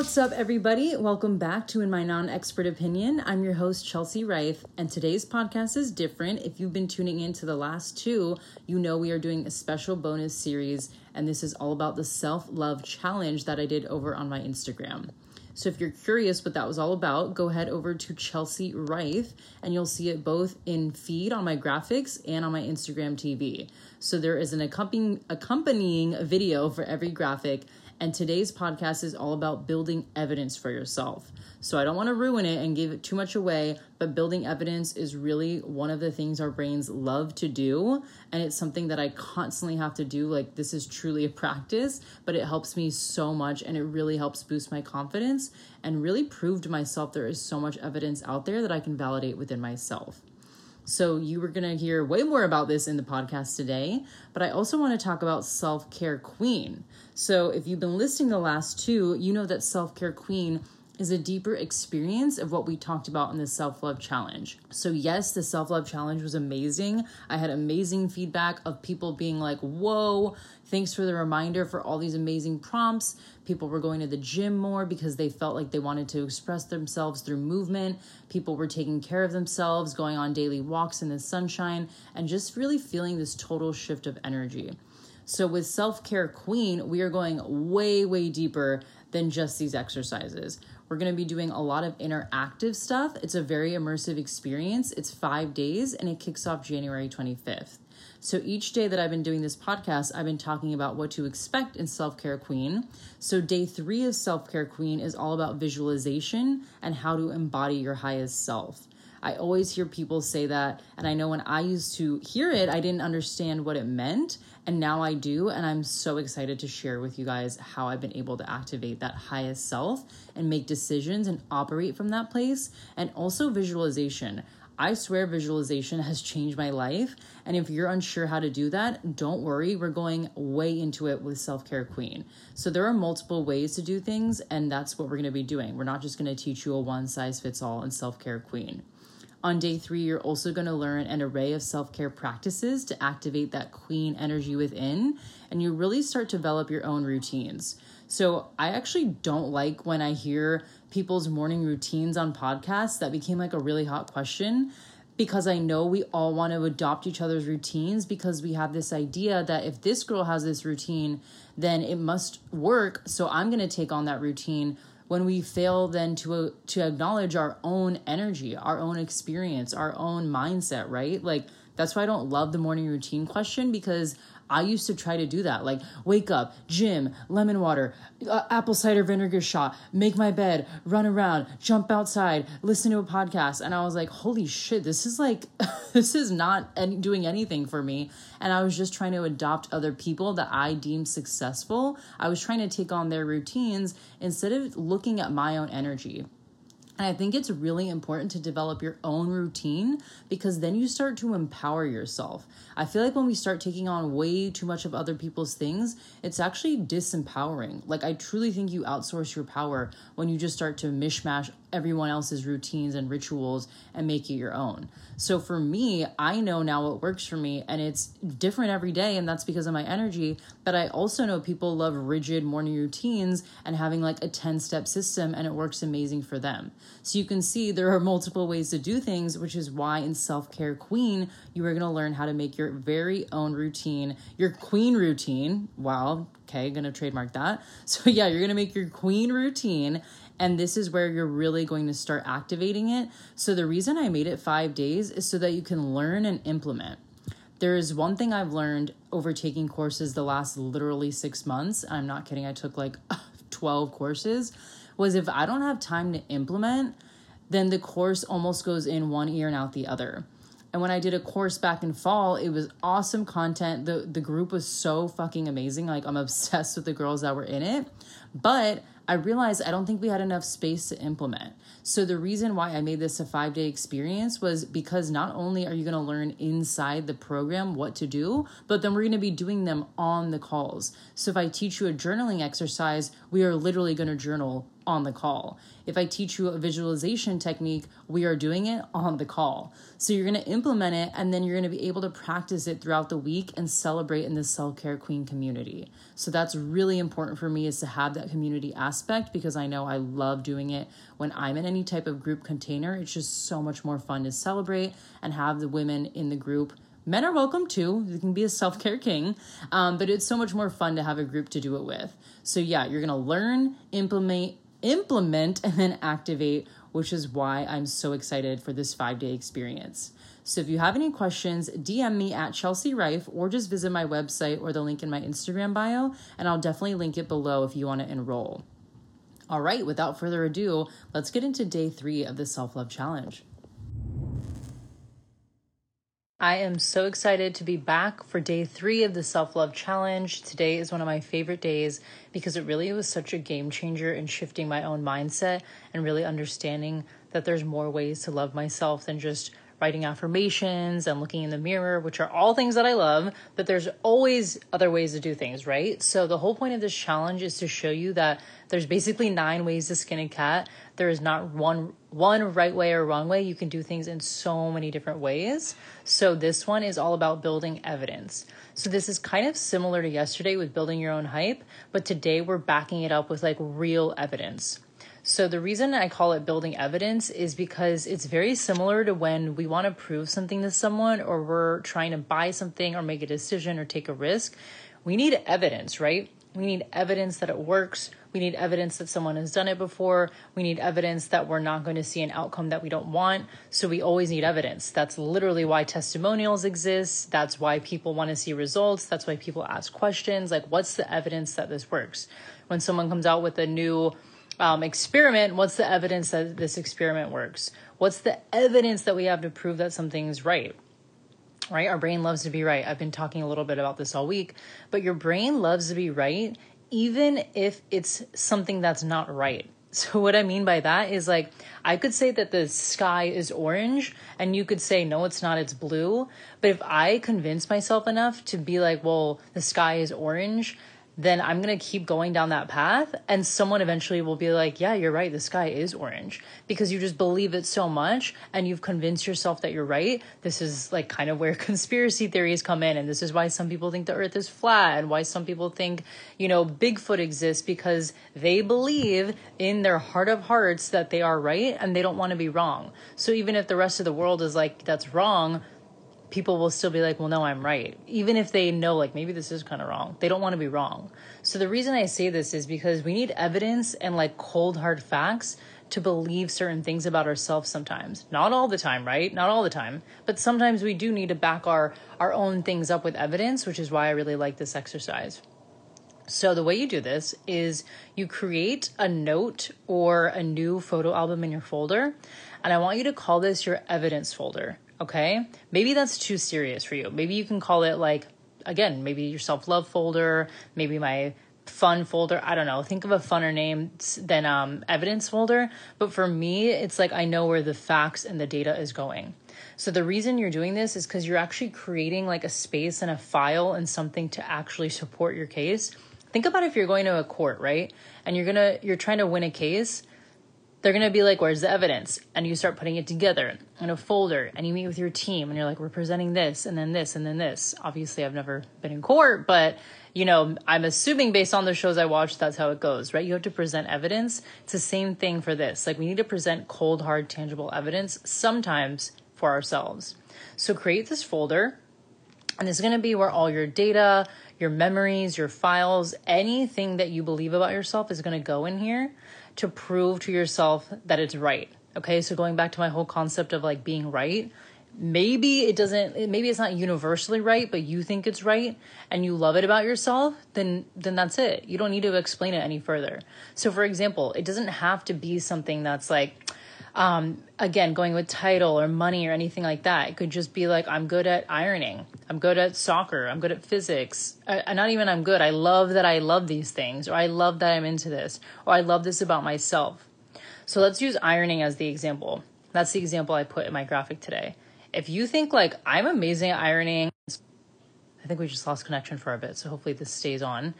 What's up, everybody? Welcome back to In My Non Expert Opinion. I'm your host, Chelsea Reif, and today's podcast is different. If you've been tuning in to the last two, you know we are doing a special bonus series, and this is all about the self love challenge that I did over on my Instagram. So if you're curious what that was all about, go head over to Chelsea Reif and you'll see it both in feed on my graphics and on my Instagram TV. So there is an accompanying accompanying video for every graphic and today's podcast is all about building evidence for yourself. So I don't want to ruin it and give it too much away, but building evidence is really one of the things our brains love to do. And it's something that I constantly have to do. Like, this is truly a practice, but it helps me so much and it really helps boost my confidence and really prove to myself there is so much evidence out there that I can validate within myself. So, you were going to hear way more about this in the podcast today, but I also want to talk about Self Care Queen. So, if you've been listening the last two, you know that Self Care Queen is a deeper experience of what we talked about in the self love challenge. So, yes, the self love challenge was amazing. I had amazing feedback of people being like, whoa, thanks for the reminder for all these amazing prompts. People were going to the gym more because they felt like they wanted to express themselves through movement. People were taking care of themselves, going on daily walks in the sunshine, and just really feeling this total shift of energy. So, with Self Care Queen, we are going way, way deeper than just these exercises. We're going to be doing a lot of interactive stuff. It's a very immersive experience. It's five days and it kicks off January 25th. So each day that I've been doing this podcast, I've been talking about what to expect in Self Care Queen. So day three of Self Care Queen is all about visualization and how to embody your highest self. I always hear people say that, and I know when I used to hear it, I didn't understand what it meant, and now I do, and I'm so excited to share with you guys how I've been able to activate that highest self and make decisions and operate from that place, and also visualization. I swear visualization has changed my life. And if you're unsure how to do that, don't worry. We're going way into it with Self Care Queen. So there are multiple ways to do things, and that's what we're going to be doing. We're not just going to teach you a one size fits all in Self Care Queen. On day three, you're also going to learn an array of self care practices to activate that queen energy within, and you really start to develop your own routines. So, I actually don't like when I hear people's morning routines on podcasts. That became like a really hot question because I know we all want to adopt each other's routines because we have this idea that if this girl has this routine, then it must work. So, I'm going to take on that routine when we fail then to uh, to acknowledge our own energy our own experience our own mindset right? Like that's why i don't love the morning routine question because I used to try to do that. Like, wake up, gym, lemon water, uh, apple cider vinegar shot, make my bed, run around, jump outside, listen to a podcast. And I was like, holy shit, this is like, this is not any, doing anything for me. And I was just trying to adopt other people that I deemed successful. I was trying to take on their routines instead of looking at my own energy. And I think it's really important to develop your own routine because then you start to empower yourself. I feel like when we start taking on way too much of other people's things, it's actually disempowering. Like, I truly think you outsource your power when you just start to mishmash everyone else's routines and rituals and make it your own. So for me, I know now what works for me and it's different every day and that's because of my energy, but I also know people love rigid morning routines and having like a 10-step system and it works amazing for them. So you can see there are multiple ways to do things, which is why in Self-Care Queen, you are going to learn how to make your very own routine, your queen routine. Wow, okay, going to trademark that. So yeah, you're going to make your queen routine and this is where you're really going to start activating it. So, the reason I made it five days is so that you can learn and implement. There is one thing I've learned over taking courses the last literally six months. I'm not kidding, I took like 12 courses. Was if I don't have time to implement, then the course almost goes in one ear and out the other. And when I did a course back in fall, it was awesome content. The the group was so fucking amazing. Like I'm obsessed with the girls that were in it. But I realized I don't think we had enough space to implement. So the reason why I made this a 5-day experience was because not only are you going to learn inside the program what to do, but then we're going to be doing them on the calls. So if I teach you a journaling exercise, we are literally going to journal on the call. If I teach you a visualization technique, we are doing it on the call. So you're going to implement it and then you're going to be able to practice it throughout the week and celebrate in the self-care queen community. So that's really important for me is to have that community aspect aspect because I know I love doing it when I'm in any type of group container. It's just so much more fun to celebrate and have the women in the group men are welcome too. You can be a self care king, um, but it's so much more fun to have a group to do it with. So yeah, you're gonna learn, implement, implement, and then activate, which is why I'm so excited for this five day experience. So if you have any questions, DM me at Chelsea Reif or just visit my website or the link in my Instagram bio, and I'll definitely link it below if you want to enroll. All right, without further ado, let's get into day three of the self love challenge. I am so excited to be back for day three of the self love challenge. Today is one of my favorite days because it really was such a game changer in shifting my own mindset and really understanding that there's more ways to love myself than just writing affirmations and looking in the mirror, which are all things that I love, but there's always other ways to do things, right? So the whole point of this challenge is to show you that there's basically nine ways to skin a cat. There is not one one right way or wrong way. You can do things in so many different ways. So this one is all about building evidence. So this is kind of similar to yesterday with building your own hype, but today we're backing it up with like real evidence. So, the reason I call it building evidence is because it's very similar to when we want to prove something to someone or we're trying to buy something or make a decision or take a risk. We need evidence, right? We need evidence that it works. We need evidence that someone has done it before. We need evidence that we're not going to see an outcome that we don't want. So we always need evidence. That's literally why testimonials exist. That's why people want to see results. That's why people ask questions like, what's the evidence that this works? When someone comes out with a new um, experiment, what's the evidence that this experiment works? What's the evidence that we have to prove that something's right? Right? Our brain loves to be right. I've been talking a little bit about this all week, but your brain loves to be right, even if it's something that's not right. So, what I mean by that is like, I could say that the sky is orange, and you could say, no, it's not, it's blue. But if I convince myself enough to be like, well, the sky is orange, then I'm going to keep going down that path. And someone eventually will be like, yeah, you're right. The sky is orange because you just believe it so much and you've convinced yourself that you're right. This is like kind of where conspiracy theories come in. And this is why some people think the earth is flat and why some people think, you know, Bigfoot exists because they believe in their heart of hearts that they are right and they don't want to be wrong. So even if the rest of the world is like, that's wrong, people will still be like, well, no, I'm right. Even if they know, like, maybe this is kind of wrong. They don't want to be wrong. So the reason I say this is because we need evidence and like cold, hard facts to believe certain things about ourselves sometimes. Not all the time, right? Not all the time. But sometimes we do need to back our, our own things up with evidence, which is why I really like this exercise. So, the way you do this is you create a note or a new photo album in your folder, and I want you to call this your evidence folder. Okay. Maybe that's too serious for you. Maybe you can call it like, again, maybe your self love folder, maybe my fun folder. I don't know. Think of a funner name than um, evidence folder. But for me, it's like I know where the facts and the data is going. So the reason you're doing this is because you're actually creating like a space and a file and something to actually support your case. Think about if you're going to a court, right? And you're gonna you're trying to win a case they're going to be like, where's the evidence? And you start putting it together in a folder and you meet with your team and you're like, we're presenting this and then this and then this. Obviously, I've never been in court, but you know, I'm assuming based on the shows I watch, that's how it goes, right? You have to present evidence. It's the same thing for this. Like, we need to present cold, hard, tangible evidence sometimes for ourselves. So, create this folder, and this is going to be where all your data, your memories, your files, anything that you believe about yourself is going to go in here to prove to yourself that it's right. Okay, so going back to my whole concept of like being right, maybe it doesn't maybe it's not universally right but you think it's right and you love it about yourself then then that's it you don't need to explain it any further so for example it doesn't have to be something that's like um, again, going with title or money or anything like that. It could just be like, I'm good at ironing. I'm good at soccer. I'm good at physics. I, not even I'm good. I love that I love these things, or I love that I'm into this, or I love this about myself. So let's use ironing as the example. That's the example I put in my graphic today. If you think like I'm amazing at ironing, I think we just lost connection for a bit, so hopefully this stays on.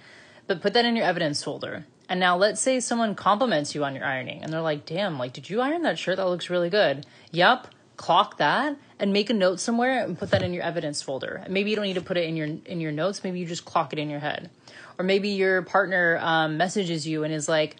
But put that in your evidence folder. And now let's say someone compliments you on your ironing and they're like, damn, like, did you iron that shirt? That looks really good. Yep. Clock that and make a note somewhere and put that in your evidence folder. Maybe you don't need to put it in your in your notes. Maybe you just clock it in your head. Or maybe your partner um, messages you and is like,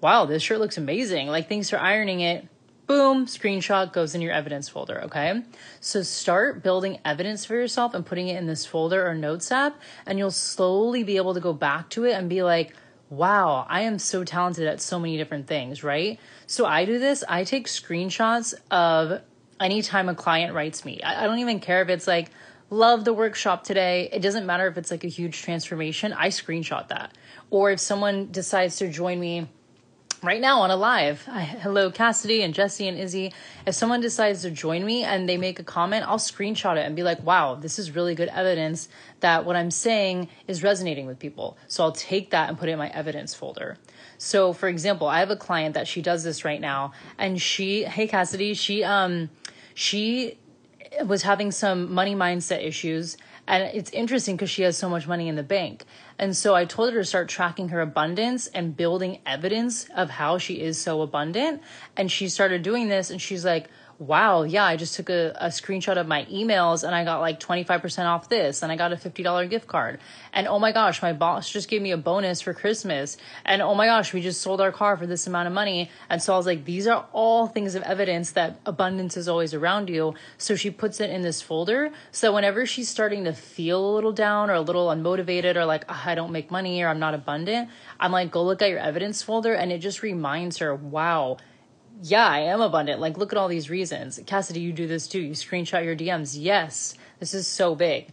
wow, this shirt looks amazing. Like, thanks for ironing it. Boom, screenshot goes in your evidence folder, okay? So start building evidence for yourself and putting it in this folder or notes app, and you'll slowly be able to go back to it and be like, wow, I am so talented at so many different things, right? So I do this, I take screenshots of anytime a client writes me. I, I don't even care if it's like, love the workshop today. It doesn't matter if it's like a huge transformation, I screenshot that. Or if someone decides to join me right now on a live. I, hello, Cassidy and Jesse and Izzy. If someone decides to join me and they make a comment, I'll screenshot it and be like, wow, this is really good evidence that what I'm saying is resonating with people. So I'll take that and put it in my evidence folder. So, for example, I have a client that she does this right now, and she, hey, Cassidy, she, um, she was having some money mindset issues and it's interesting because she has so much money in the bank. And so I told her to start tracking her abundance and building evidence of how she is so abundant. And she started doing this and she's like, wow, yeah, I just took a, a screenshot of my emails and I got like 25% off this and I got a $50 gift card. And oh my gosh, my boss just gave me a bonus for Christmas. And oh my gosh, we just sold our car for this amount of money. And so I was like, these are all things of evidence that abundance is always around you. So she puts it in this folder. So whenever she's starting to feel a little down or a little unmotivated or like, oh, I don't make money or I'm not abundant, I'm like, go look at your evidence folder. And it just reminds her, wow, yeah, I am abundant. Like, look at all these reasons. Cassidy, you do this too. You screenshot your DMs. Yes, this is so big.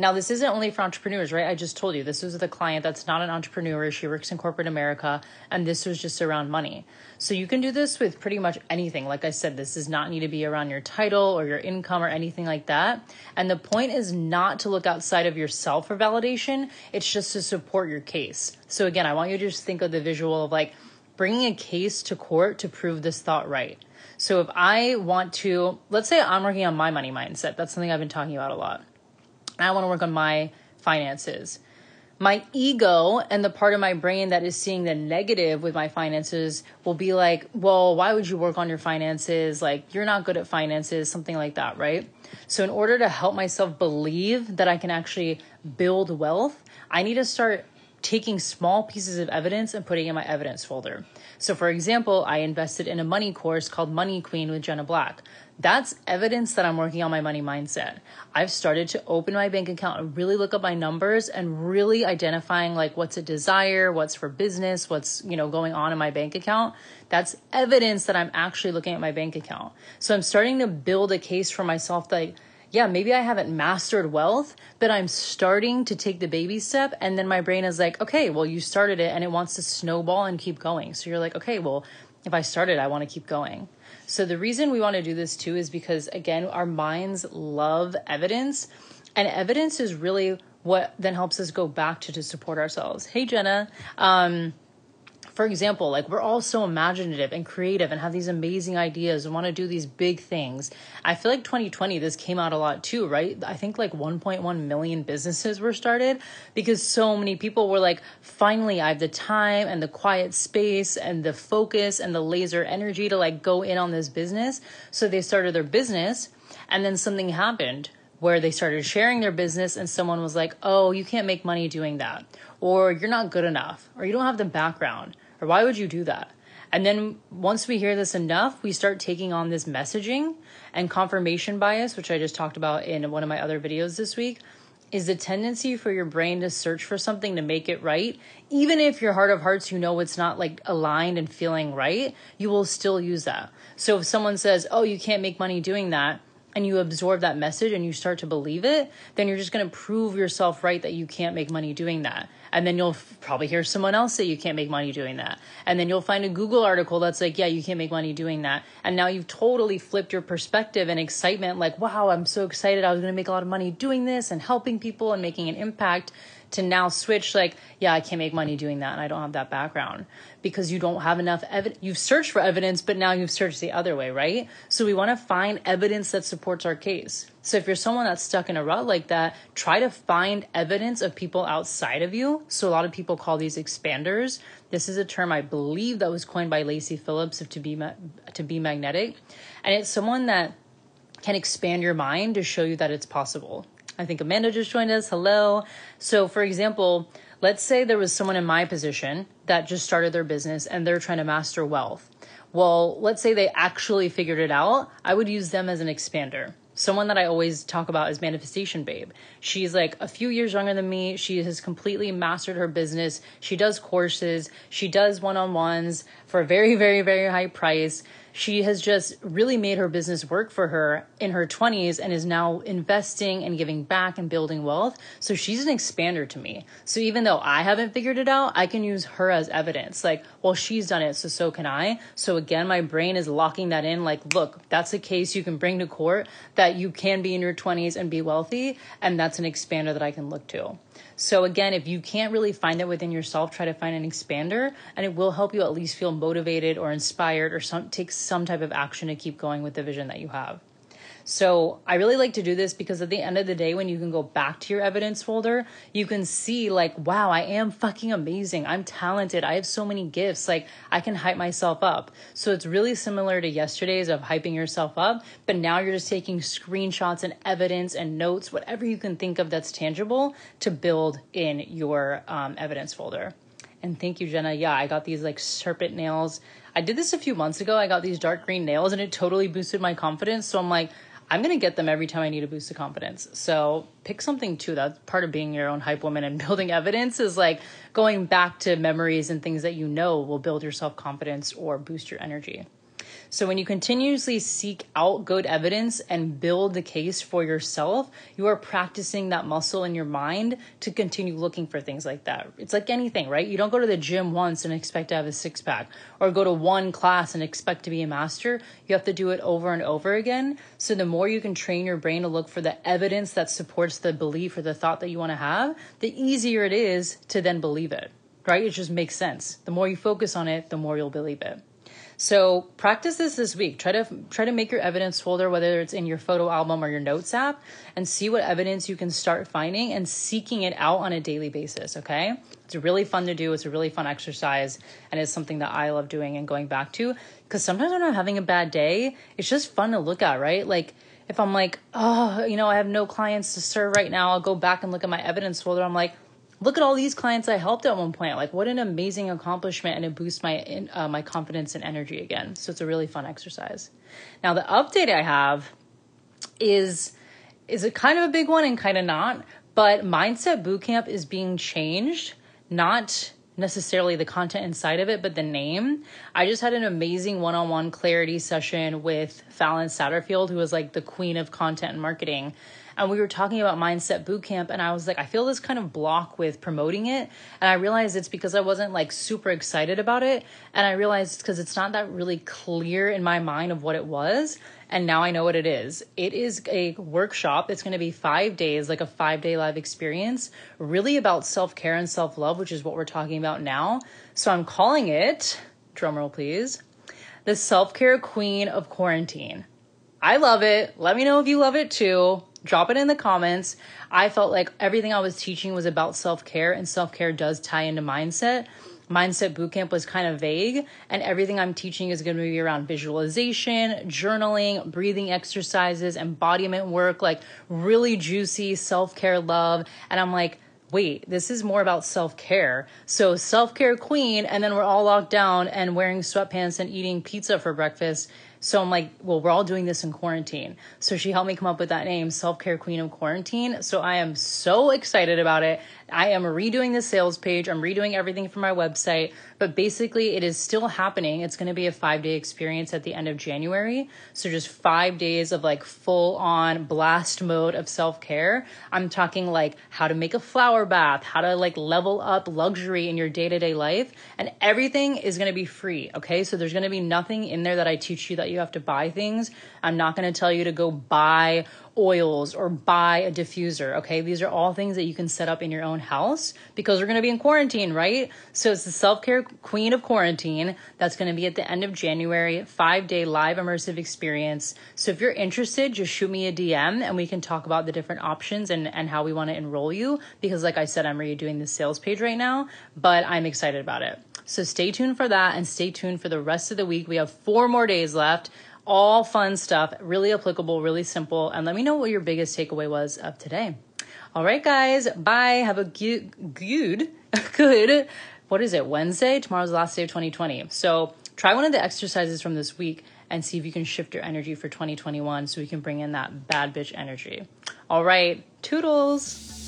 Now, this isn't only for entrepreneurs, right? I just told you this was with a client that's not an entrepreneur. She works in corporate America, and this was just around money. So you can do this with pretty much anything. Like I said, this does not need to be around your title or your income or anything like that. And the point is not to look outside of yourself for validation, it's just to support your case. So again, I want you to just think of the visual of like, bringing a case to court to prove this thought right. So if I want to, let's say I'm working on my money mindset, that's something I've been talking about a lot. I want to work on my finances. My ego and the part of my brain that is seeing the negative with my finances will be like, well, why would you work on your finances? Like, you're not good at finances, something like that, right? So, in order to help myself believe that I can actually build wealth, I need to start taking small pieces of evidence and putting in my evidence folder. So, for example, I invested in a money course called Money Queen with Jenna Black. That's evidence that I'm working on my money mindset. I've started to open my bank account and really look up my numbers and really identifying like what's a desire, what's for business, what's, you know, going on in my bank account. That's evidence that I'm actually looking at my bank account. So I'm starting to build a case for myself that yeah, maybe I haven't mastered wealth, but I'm starting to take the baby step. And then my brain is like, okay, well, you started it and it wants to snowball and keep going. So you're like, okay, well, if I started, I want to keep going. So the reason we want to do this too is because, again, our minds love evidence, and evidence is really what then helps us go back to to support ourselves. Hey, Jenna. Um, for example, like we're all so imaginative and creative and have these amazing ideas and want to do these big things. I feel like 2020, this came out a lot too, right? I think like 1.1 million businesses were started because so many people were like, finally, I have the time and the quiet space and the focus and the laser energy to like go in on this business. So they started their business and then something happened where they started sharing their business and someone was like, oh, you can't make money doing that. Or you're not good enough. Or you don't have the background or why would you do that? And then once we hear this enough, we start taking on this messaging and confirmation bias, which I just talked about in one of my other videos this week, is the tendency for your brain to search for something to make it right. Even if your heart of hearts, you know it's not like aligned and feeling right, you will still use that. So if someone says, oh, you can't make money doing that, and you absorb that message and you start to believe it, then you're just going to prove yourself right that you can't make money doing that. And then you'll f- probably hear someone else say you can't make money doing that. And then you'll find a Google article that's like, yeah, you can't make money doing that. And now you've totally flipped your perspective and excitement like, wow, I'm so excited. I was going to make a lot of money doing this and helping people and making an impact to now switch like yeah i can't make money doing that and i don't have that background because you don't have enough evidence you've searched for evidence but now you've searched the other way right? So we want to find evidence that supports our case. So if you're someone that's stuck in a rut like that try to find evidence of people outside of you. So a lot of people call these expanders. This is a term i believe that was coined by lacy phillips of to be to be magnetic. And it's someone that can expand your mind to show you that it's possible I think Amanda just joined us. Hello. So, for example, let's say there was someone in my position that just started their business and they're trying to master wealth. Well, let's say they actually figured it out. I would use them as an expander someone that I always talk about is Manifestation Babe. She's like a few years younger than me. She has completely mastered her business. She does courses, she does one on ones for a very, very, very high price she has just really made her business work for her in her 20s and is now investing and giving back and building wealth. So she's an expander to me. So even though I haven't figured it out, I can use her as evidence. Like, well, she's done it, so so can I. So again, my brain is locking that in. Like, look, that's a case you can bring to court that you can be in your 20s and be wealthy. And that's an expander that I can look to. So again, if you can't really find it within yourself, try to find an expander and it will help you at least feel motivated or inspired or some take some type of action to keep going with the vision that you have. So I really like to do this because at the end of the day, when you can go back to your evidence folder, you can see like, wow, I am fucking amazing. I'm talented. I have so many gifts. Like I can hype myself up. So it's really similar to yesterday's of hyping yourself up, but now you're just taking screenshots and evidence and notes, whatever you can think of that's tangible to build in your um, evidence folder. And thank you, Jenna. Yeah, I got these like serpent nails. I did this a few months ago. I got these dark green nails and it totally boosted my confidence. So I'm like, I'm going to get them every time I need a boost of confidence. So pick something too. That's part of being your own hype woman and building evidence is like going back to memories and things that you know will build your self confidence or boost your energy. So when you continuously seek out good evidence and build the case for yourself, you are practicing that muscle in your mind to continue looking for things like that. It's like anything, right? You don't go to the gym once and expect to have a six pack or go to one class and expect to be a master. You have to do it over and over again. So the more you can train your brain to look for the evidence that supports the belief or the thought that you want to have, the easier it is to then believe it, right? It just makes sense. The more you focus on it, the more you'll believe it. So practice this this week. Try to try to make your evidence folder, whether it's in your photo album or your notes app, and see what evidence you can start finding and seeking it out on a daily basis. Okay, it's really fun to do. It's a really fun exercise, and it's something that I love doing and going back to. Because sometimes when I'm having a bad day, it's just fun to look at, right? Like if I'm like, oh, you know, I have no clients to serve right now, I'll go back and look at my evidence folder. I'm like look at all these clients I helped at one point. Like, what an amazing accomplishment, and it boosts my uh, my confidence and energy again. So it's a really fun exercise. Now, the update I have is is a kind of a big one and kind of not. But Mindset Bootcamp is being changed, not necessarily the content inside of it, but the name. I just had an amazing one on one clarity session with Fallon Satterfield, who was like the queen of content and marketing and we were talking about mindset bootcamp and i was like i feel this kind of block with promoting it and i realized it's because i wasn't like super excited about it and i realized it's because it's not that really clear in my mind of what it was and now i know what it is. It is a workshop. It's going to be five days like a five day live experience really about self-care and self-love which is what we're talking about now. So i'm calling it drumroll please the self-care queen of quarantine. I love it. Let me know if you love it too drop it in the comments. I felt like everything I was teaching was about self care, and self care does tie into mindset. Mindset Bootcamp was kind of vague, and everything I'm teaching is going to be around visualization, journaling, breathing exercises, embodiment work, like really juicy self care love. And I'm like, wait, this is more about self care. So, self care queen, and then we're all locked down and wearing sweatpants and eating pizza for breakfast so I'm like, well, we're all doing this in quarantine. So she helped me come up with that name, Self Care Queen of Quarantine. So I am so excited about it. I am redoing the sales page. I'm redoing everything for my website, but basically it is still happening. It's going to be a five day experience at the end of January. So just five days of like full on blast mode of self care. I'm talking like how to make a flower bath, how to like level up luxury in your day to day life. And everything is going to be free. Okay. So there's going to be nothing in there that I teach you that you have to buy things. I'm not going to tell you to go buy oils or buy a diffuser. Okay. These are all things that you can set up in your own house because we're going to be in quarantine, right? So it's the self care queen of quarantine. That's going to be at the end of January, five day live immersive experience. So if you're interested, just shoot me a DM and we can talk about the different options and, and how we want to enroll you. Because like I said, I'm redoing the sales page right now, but I'm excited about it. So stay tuned for that and stay tuned for the rest of the week. We have four more days left all fun stuff, really applicable, really simple. And let me know what your biggest takeaway was of today. All right, guys. Bye. Have a good, good, good. What is it? Wednesday. Tomorrow's the last day of 2020. So try one of the exercises from this week and see if you can shift your energy for 2021 so we can bring in that bad bitch energy. All right. Toodles.